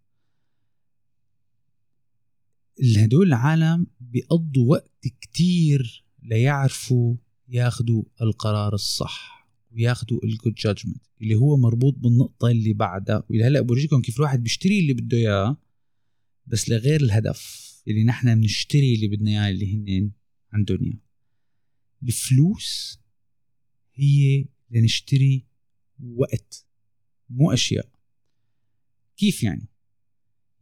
هدول العالم بيقضوا وقت كتير ليعرفوا ياخذوا القرار الصح. وياخذوا ال good judgment اللي هو مربوط بالنقطة اللي بعدها. واللي هلأ بورجيكم كيف الواحد بيشتري اللي بده إياه بس لغير الهدف اللي نحن بنشتري اللي بدنا إياه اللي هن عن دنيا. الفلوس هي لنشتري وقت مو أشياء. كيف يعني؟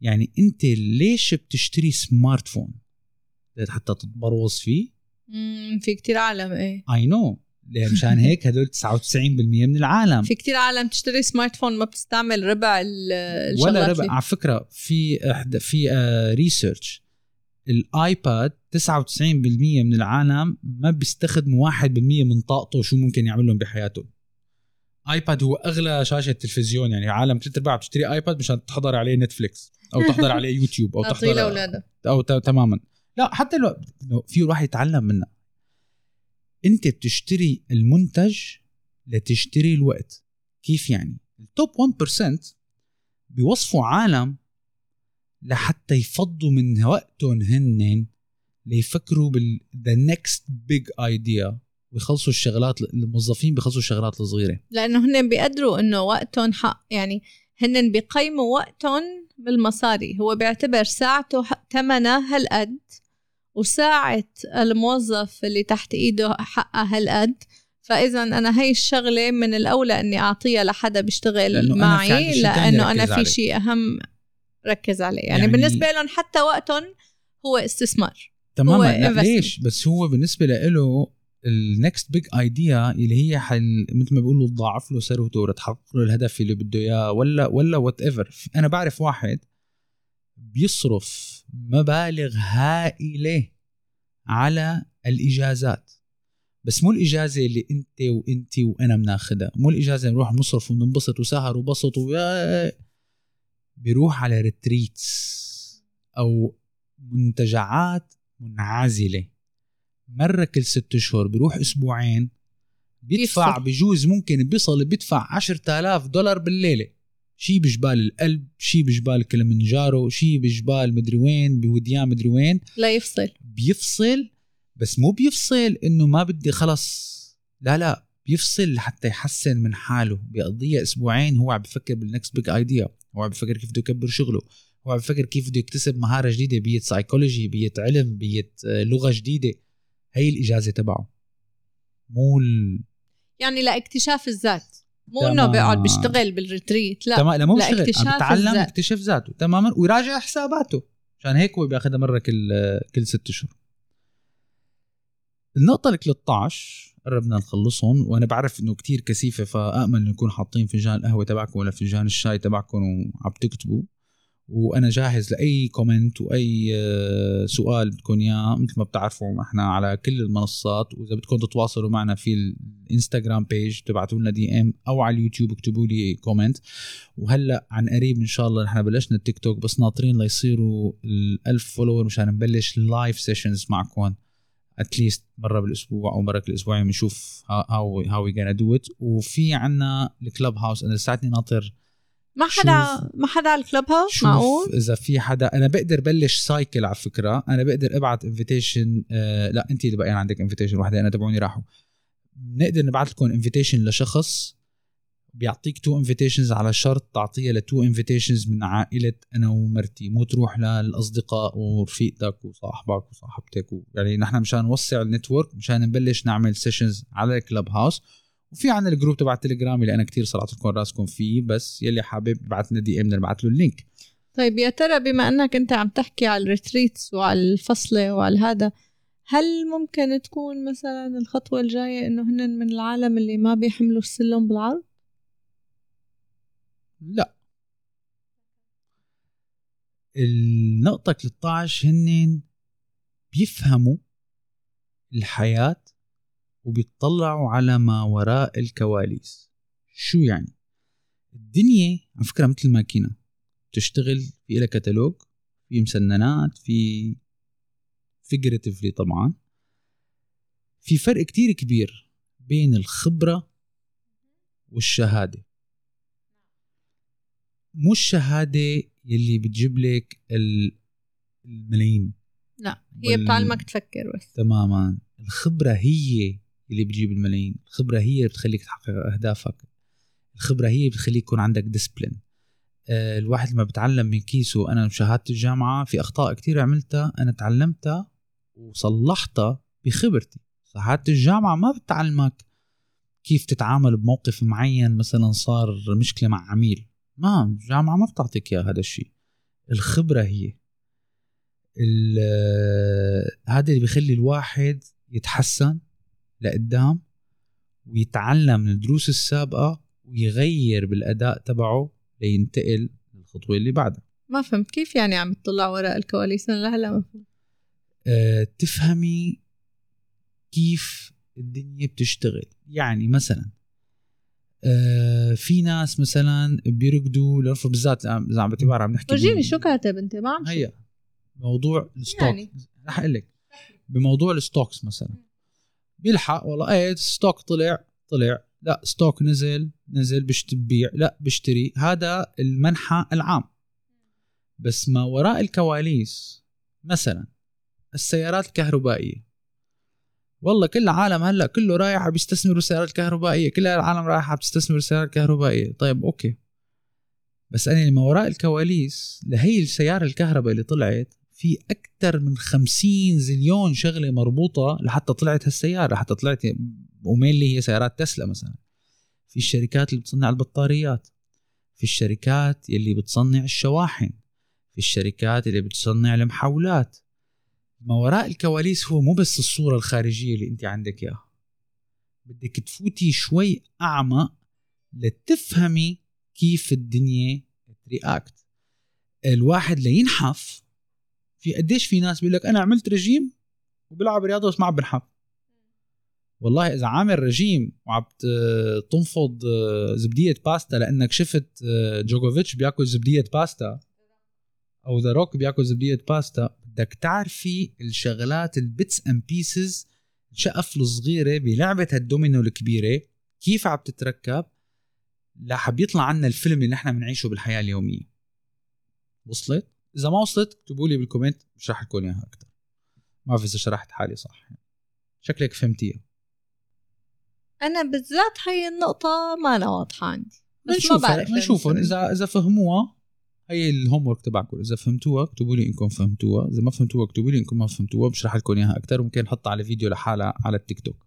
يعني أنت ليش بتشتري smartphone حتى تتبروز فيه. امم في كتير عالم إيه. I know مشان هيك هدول 99% من العالم. في كتير عالم تشتري smartphone ما بتستعمل ربع الشغلات ولا ربع. على فكرة في احدى في research الايباد 99% من العالم ما بيستخدموا 1% من طاقته شو ممكن يعمل لهم بحياتهم ايباد هو أغلى شاشة تلفزيون يعني عالم ثلاث ارباع بتشتري ايباد مشان تحضر عليه نتفليكس أو تحضر عليه يوتيوب أو تحضر أو تماما. لا حتى لو في واحد يتعلم منها انت بتشتري المنتج لتشتري الوقت. كيف يعني؟ التوب 1% بيوصفوا عالم لحتى يفضوا من وقتهم هن ليفكروا بال the next big idea ويخلصوا الشغلات الموظفين بيخلصوا الشغلات الصغيرة. لأنه هن بيقدروا إنه وقتهم حق يعني هن بيقيموا وقتهم بالمصاري. هو بيعتبر ساعته ثمنها هالقد. وساعة الموظف اللي تحت إيده حقها هالقد. فاذا أنا هي الشغلة من الأولى إني أعطيها لحدا بيشتغل لأنه معي أنا لأنه أنا في شيء أهم ركز عليه. يعني, يعني بالنسبة لهم حتى وقتهم هو استثمار. تماما. لا ليش؟ بس هو بالنسبة له ال next big idea اللي هي رح مثل ما بيقولوا تضاعف له ثروته وتحقق له الهدف اللي بده إياه ولا ولا whatever أنا بعرف واحد بيصرف مبالغ هائلة على الإجازات. بس مو الإجازة اللي أنت وأنت وأنا بناخذها مو الإجازة نروح نصرف وننبسط وسهر وبسط ويا بيروح على ريتريتس أو منتجعات منعزلة. مرة كل ست اشهر بيروح أسبوعين بيدفع بجوز ممكن بيصل بيدفع 10000 دولار بالليلة. شي بجبال القلب شي بجبال كلمنجارو شي بجبال مدري وين بوديان مدري وين. لا يفصل. بيفصل بس مو بيفصل إنه ما بدي خلص. لا لا بيفصل لحتى يحسن من حاله. بيقضيها أسبوعين هو عم بفكر بال next big idea هو عم بفكر كيف بده يكبر شغله. هو عم بفكر كيف بده يكتسب مهارة جديدة be it psychology be it علم be it لغة جديدة. هي الإجازة تبعه. مو ال... يعني لاكتشاف الذات. مو إنه بيقعد بيشتغل بال retreat لا. تمام لا مو بيشتغل عم بتعلم يكتشف ذاته تماما ويراجع حساباته عشان هيك هو بياخذها مرة كل كل ست اشهر النقطة ال 13 قربنا نخلصهم وأنا بعرف إنه كتير كثيفة فآمل إنه نكون حاطين فنجان القهوة تبعكم ولا فنجان الشاي تبعكم وعم تكتبوا. وأنا جاهز لأي comment وأي آه، سؤال بدكم إياه. مثل ما بتعرفوا إحنا على كل المنصات. وإذا بدكم تتواصلوا معنا في الإنستغرام page تبعتوا لنا DM أو على اليوتيوب اكتبوا لي comment وهلأ عن قريب إن شاء الله نحن بلشنا التيك توك بس ناطرين ليصيروا ال1000 follower مشان نبلش live sessions معكم. at least مرة بالأسبوع أو مرة كل أسبوعين بنشوف how how we gonna do it وفي عنا ال Clubhouse أنا لساتني ناطر ما حدا ما حدا على ال Clubhouse؟ معقول؟ إذا في حدا أنا بقدر بلش cycle على فكرة. أنا بقدر أبعت invitation آه لا أنت اللي بقى عندك invitation وحدة أنا تبعوني راحوا. بنقدر نبعث لكم invitation لشخص بيعطيك two invitations على شرط تعطيها ل two invitations من عائلة أنا ومرتي. مو تروح للأصدقاء ورفيقتك وصاحبك وصاحبتك و... يعني نحن مشان نوسع ال network مشان نبلش نعمل sessions على ال Clubhouse. وفي عندنا ال group تبع التليجرام اللي أنا كتير صرعت لكم راسكم فيه بس يلي حابب يبعث لنا DM نبعث له ال link. طيب يا ترى بما أنك أنت عم تحكي على ال retreats وعلى الفصلة وعلى هذا هل ممكن تكون مثلا الخطوة الجاية إنه هن من العالم اللي ما بيحملوا السلم بالعرض؟ لا. النقطة 13 هن بيفهموا الحياة وبيطلعوا على ما وراء الكواليس. شو يعني؟ الدنيا على فكرة مثل الماكينة. بتشتغل في لها كتالوج في مسننات في فيجريتيفلي طبعا. في فرق كتير كبير بين الخبرة والشهادة. مو الشهادة يلي بتجيب لك ال- الملايين. لا هي وال- بتعلمك تفكر بس. تماما. الخبرة هي اللي بتجيب الملايين. الخبرة هي اللي بتخليك تحقق أهدافك. الخبرة هي اللي بتخليك يكون عندك ديسبلين الواحد لما بتعلم من كيسه أنا بشهاده الجامعة في أخطاء كتير عملتها أنا تعلمتها وصلحتها بخبرتي. شهاده الجامعة ما بتعلمك كيف تتعامل بموقف معين مثلا صار مشكلة مع عميل. ما الجامعة ما بتعطيك اياه هذا الشيء. الخبرة هي. ال- هذا اللي بيخلي الواحد يتحسن لقدام ويتعلم من الدروس السابقة ويغير بالأداء تبعه لينتقل للخطوة اللي بعدها ما فهمت كيف يعني عم تطلع وراء الكواليس أنا لهلا ما فهمت أه تفهمي كيف الدنيا بتشتغل يعني مثلا أه في ناس مثلا بيرقدوا لرفع بالذات إذا عم بعتبر عم نحكي ورجيني شو كاتب أنت ما عم. هيا موضوع الستوك يعني. يعني. رح أقول لك بموضوع ال stocks مثلا بيلحق والله. إيه stock طلع طلع. لا stock نزل نزل بشت ببيع لا بشتري. هذا المنحى العام. بس ما وراء الكواليس مثلا السيارات الكهربائية. والله كل العالم هلأ كله رايح عم يستثمر بالسيارات الكهربائيه كل العالم رايحة عم تستثمر بالسيارات الكهربائيه طيب okay. بس أنا ما وراء الكواليس لهي السيارة الكهرباء اللي طلعت في أكثر من خمسين زليون شغلة مربوطة لحتى طلعت هالسيارة لحتى طلعت و mainly هي سيارات تسلا مثلا. في الشركات اللي بتصنع البطاريات في الشركات يلي بتصنع الشواحن في الشركات اللي بتصنع المحولات. ما وراء الكواليس هو مو بس الصورة الخارجية اللي أنت عندك إياها. بدك تفوتي شوي اعمق لتفهمي كيف الدنيا ت react. الواحد لينحف في قديش في ناس بيقول لك أنا عملت رجيم وبلعب رياضة بس ما عم بنحف والله إذا عامل رجيم وعم تنفض آه، زبدية باستا لأنك شفت آه، جوكوفيتش بياكل زبدية باستا أو ذا روك بياكل زبدية باستا بدك تعرفي الشغلات ال bits and pieces الشقف الصغيرة بلعبة الدومينو الكبيرة كيف عم تتركب لحتى يطلع عنا الفيلم اللي نحن بنعيشه بالحياة اليومية. وصلت؟ إذا ما وصلت اكتبوا لي بال comment بشرح لكم إياها أكثر ما بعرف إذا شرحت حالي صح. شكلك فهمتيها أنا بالذات هي النقطة ما أنا واضحة عندي. بس ما بعرف بنشوفهم اذا إذا فهموها هي ال homework تبعكم. إذا فهمتوها اكتبوا لي إنكم فهمتوها. إذا ما فهمتوها اكتبوا لي إنكم ما فهمتوها. بشرح لكم إياها أكثر وممكن نحطها على فيديو لحالها على التيك توك.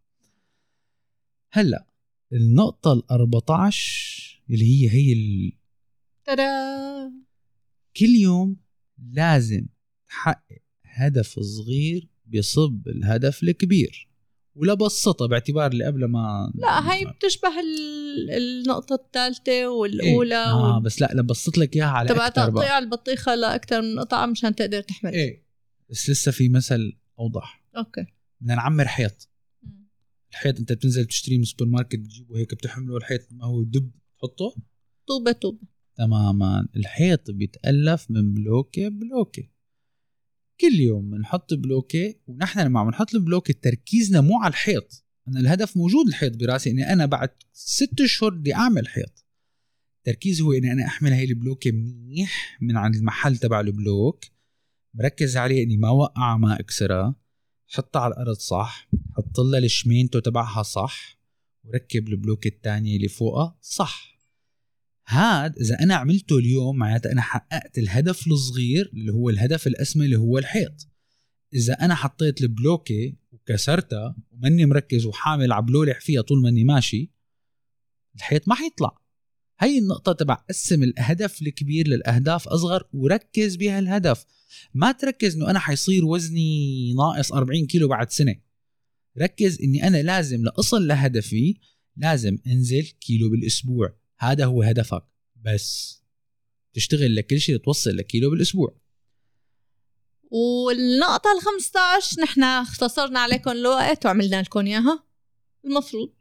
هلأ النقطة ال 14 اللي هي هي ال... ترى. كل يوم لازم تحقق هدف صغير بيصب الهدف الكبير. ولا بسطها باعتبار اللي قبل ما لا هي بتشبه ال- النقطة الثالثة والأولى إيه؟ آه بس لا لبسط لك إياها على تبع تقطيع البطيخة لأكثر من قطعة مشان تقدر تحمل. إيه. بس لسه في مثل أوضح. okay. بدنا نعمر حيط. الحيط أنت بتنزل تشتريه من السوبر ماركت بتجيبه هيك بتحمله الحيط ما هو دب تحطه؟ طوبة طوبة. تماما. الحيط بيتألف من بلوكة بلوكة. كل يوم بنحط بلوكة ونحن لما عم نحط البلوكة تركيزنا مو على الحيط. أنا الهدف موجود الحيط براسي إني أنا بعد ست أشهر بدي أعمل حيط. تركيزي هو إني أنا أحمل هاي البلوكة منيح من عند المحل تبع البلوك. مركز عليه إني ما أوقعها ما أكسرها حطها على الأرض صح. حط لها الشمينتو تبعها صح. وركب البلوك الثانية اللي فوقها صح. هاد إذا أنا عملته اليوم معناتها أنا حققت الهدف الصغير اللي هو الهدف الأسمى اللي هو الحيط. إذا أنا حطيت البلوكة وكسرتها وماني مركز وحامل عبلولح فيها طول ماني ماشي الحيط ما حيطلع. هي النقطة تبع قسم الهدف الكبير للأهداف أصغر وركز بها الهدف. ما تركز إنه أنا حيصير وزني ناقص 40 كيلو بعد سنة. ركز إني أنا لازم لأصل لهدفي لازم أنزل كيلو بالأسبوع. هذا هو هدفك. بس تشتغل لكل شيء توصل لكيلو بالأسبوع. والنقطة ال 15 نحن اختصرنا عليكم الوقت وعملنا لكم إياها. المفروض.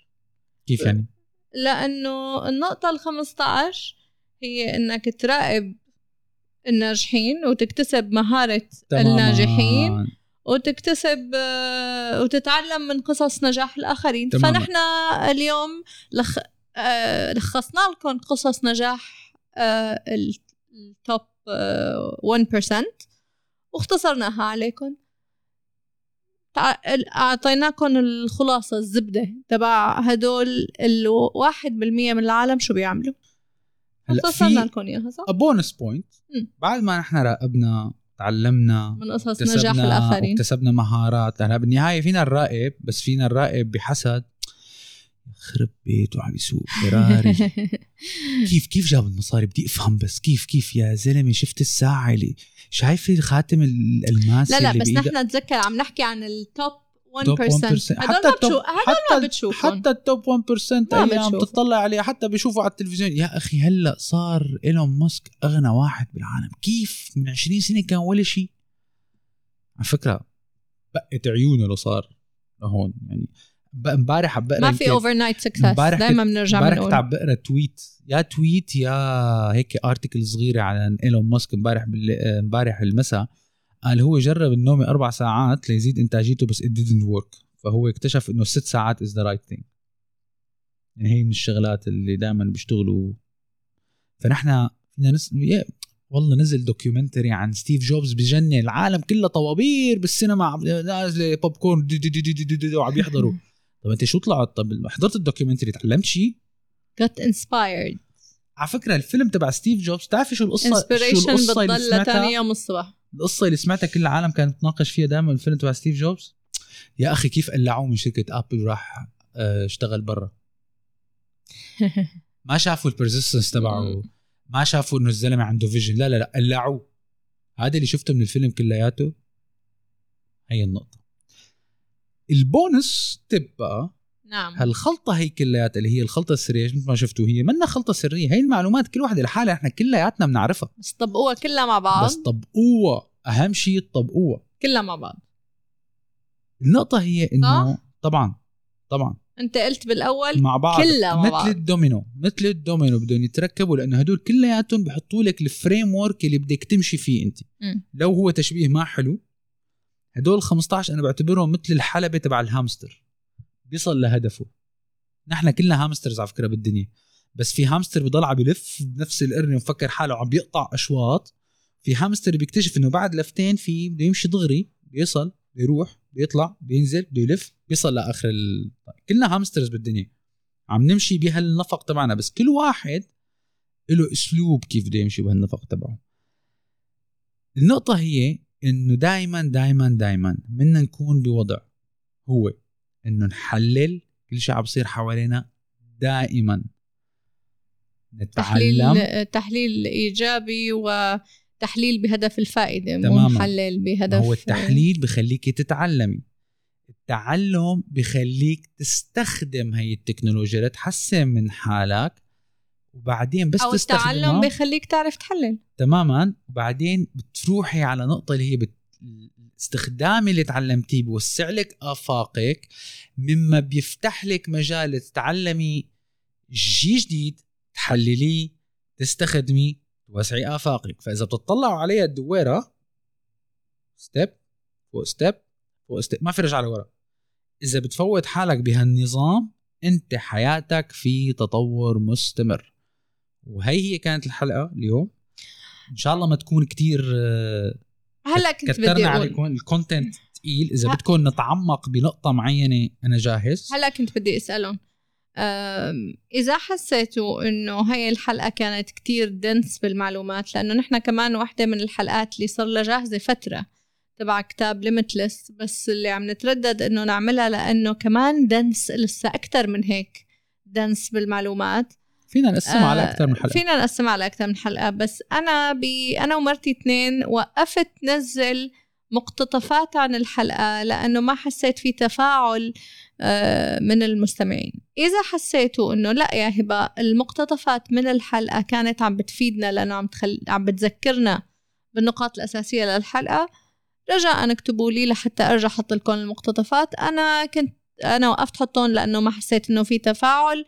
كيف يعني؟ لأنه النقطة ال 15 هي إنك تراقب الناجحين وتكتسب مهارة الناجحين وتكتسب آه، وتتعلم من قصص نجاح الآخرين. تماماً. فنحن اليوم لخ... آه، لخصنا لكم قصص نجاح آه، ال top 1% واختصرناها عليكم. أعطيناكم الخلاصة الزبدة تبع هدول الواحد بالمية من العالم شو بيعملوا. لخصنا لكم إياها صح؟ bonus point بعد ما نحن راقبنا تعلمنا من قصص نجاح الآخرين. اكتسبنا مهارات هلا بالنهاية فينا نراقب بس فينا نراقب بحسد. يخرب بيته عم يسوق فراري. كيف كيف جاب المصاري؟ بدي افهم بس كيف كيف يا زلمة؟ شفت الساعة اللي شايفه خاتم الالماس لا لا بس نحن تذكر عم نحكي عن التوب 1% حتى التوب حتى حتى التوب 1% أيام بتطلع عليها. حتى بشوفوا على التلفزيون يا أخي هلأ صار إيلون ماسك أغنى واحد بالعالم. كيف من 20 سنة كان ولا شيء؟ على فكرة بقت عيونه لو صار لهون يعني امبارح عم بقرا ما في overnight success دائما بنرجع امبارح كنت عم بقرا tweet يا tweet يا هيك article صغيرة عن ايلون ماسك امبارح امبارح المساء قال هو جرب النوم أربع ساعات ليزيد إنتاجيته بس it didn't work. فهو اكتشف إنه ست ساعات is the right thing. يعني هي من الشغلات اللي دائما بيشتغلوا. فنحن فينا نس... والله نزل documentary عن ستيف جوبز بجنن. العالم كله طوابير بالسينما نازلة بوب كورن وعم يحضروا. طب أنت شو طلعت؟ طب حضرت ال documentary تعلمت شيء got inspired. على فكرة الفيلم تبع ستيف جوبز بتعرفي شو القصة؟ شو القصة اللي سمعتها؟ يوم الصبح. القصة اللي سمعتها كل العالم كانت تناقش فيها دائما الفيلم تبع ستيف جوبز؟ يا أخي كيف قلعوه من شركة ابل وراح آه، اشتغل برا. ما شافوا ال persistence تبعه. ما شافوا إنه الزلمة عنده vision لا لا لا قلعوه. هذا اللي شفته من الفيلم كلياته. هي النقطة. البونس تب بقى نعم. هالخلطة هي كلياتها اللي هي الخلطة السرية مثل ما شفتوا هي منا خلطة سرية. هي المعلومات كل واحدة لحالها إحنا كلياتنا بنعرفها. بس طبقوها كلها مع بعض. بس طبقوها أهم شيء طبقوها. كلها مع بعض. النقطة هي إنه طبعا طبعا. أنت قلت بالأول مع بعض. كلها مع مثل بعض. الدومينو مثل الدومينو بدهم يتركبوا لأنه هدول كلياتهم بحطوا لك ال framework اللي بدك تمشي فيه أنت. م. لو هو تشبيه ما حلو هدول 15 أنا بعتبرهم مثل الحلبة تبع الهامستر. بيصل لهدفه. نحن كلنا hamsters على فكرة بالدنيا. بس في هامستر بضل عم بلف بنفس القرن ومفكر حاله عم بيقطع أشواط. في هامستر بيكتشف إنه بعد لفتين في بده يمشي دغري بيصل بيروح بيطلع بينزل بده يلف بيصل لآخر ال... كلنا هامسترز بالدنيا. عم نمشي بهالنفق تبعنا. بس كل واحد له أسلوب كيف بده يمشي بهالنفق تبعه. النقطة هي إنه دائما دائما دائما بدنا نكون بوضع هو إنه نحلل كل شيء عم بصير حوالينا دائما نتعلم. تحليل تحليل إيجابي وتحليل بهدف الفائدة مو محلل بهدف هو التحليل بخليك تتعلمي. التعلم بخليك تستخدم هي التكنولوجيا لتحسن من حالك. وبعدين بس أو التعلم بخليك تعرف تحلل. تماما. وبعدين بتروحي على نقطة اللي هي بت... الاستخدام اللي تعلمتيه بوسع لك آفاقك مما بيفتح لك مجال تتعلمي شيء جديد تحلليه تستخدميه توسعي آفاقك. فإذا بتطلعوا عليها الدويرة step فوق step فوق step ما في رجعة لورا. إذا بتفوت حالك بهالنظام أنت حياتك في تطور مستمر. وهي هي كانت الحلقة اليوم. إن شاء الله ما تكون كتير هلا كنت بدي أقول. عليكم ال content ثقيل إذا بدكم نتعمق بنقطة معينة أنا جاهز. هلا كنت بدي أسألهم. إذا حسيتوا إنه هاي الحلقة كانت كتير dense بالمعلومات لأنه نحن كمان واحدة من الحلقات اللي صار لها جاهزة فترة تبع كتاب Limitless بس اللي عم نتردد إنه نعملها لأنه كمان dense لسه أكتر من هيك dense بالمعلومات. فينا نقسمها آه على أكثر من حلقة. فينا نقسمها على أكثر من حلقة. بس أنا ب أنا ومرتي اثنين وقفت نزل مقتطفات عن الحلقة لأنه ما حسيت في تفاعل آه من المستمعين. إذا حسيتوا إنه لا يا هبة المقتطفات من الحلقة كانت عم بتفيدنا لأنه عم تخل... عم بتذكرنا بالنقاط الأساسية للحلقة رجاء اكتبوا لي لحتى أرجع أحط لكم المقتطفات. أنا كنت أنا وقفت حطهم لأنه ما حسيت إنه في تفاعل.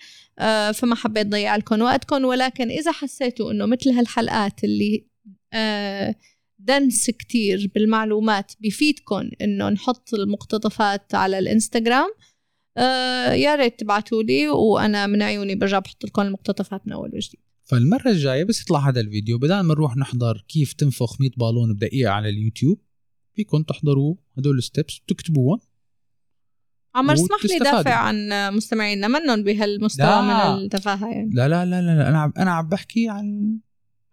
فما حبيت ضيع لكم وقتكم. ولكن إذا حسيتوا إنه مثل هالحلقات اللي آه، دنس كتير بالمعلومات بفيدكم إنه نحط المقتطفات على الإنستغرام آه، يا ريت تبعتوا لي وأنا من عيوني برجع بحط لكم المقتطفات من أول وجديد. فالمرة الجاية بس يطلع هذا الفيديو. بدل ما نروح نحضر كيف تنفخ 100 بالون بدقيقة على اليوتيوب فيكم تحضروا هدول الستبس بتكتبوهم عمر اسمح لي. دافع عن مستمعينا منهم بهالمستوى لا. من التفاهة يعني لا لا لا لا, لا. أنا عم أنا عم بحكي عن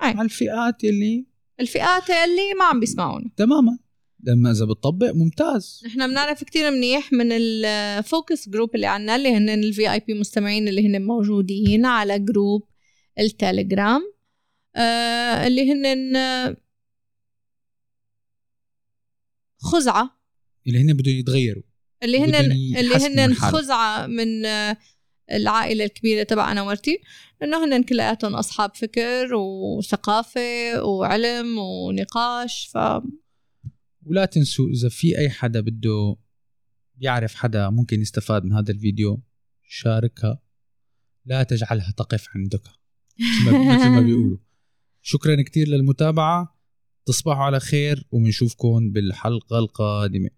أي. عن الفئات اللي الفئات اللي ما عم بيسمعونا تماما لما إذا بتطبق ممتاز نحن بنعرف كتير منيح من ال focus group اللي عنا اللي هن ال VIP مستمعين اللي هن موجودين على group التليجرام آه اللي هن خزعة اللي هن بدهم يتغيروا اللي هن اللي هن. خزعة من آه، العائلة الكبيرة تبع أنا ومرتي إنه هن كلياتهم أصحاب فكر وثقافة وعلم ونقاش ف ولا تنسوا إذا في أي حدا بده يعرف حدا ممكن يستفاد من هذا الفيديو شاركها. لا تجعلها تقف عندك. مثل ما- بيقولوا. شكرا كتير للمتابعة. تصبحوا على خير وبنشوفكم بالحلقة القادمة.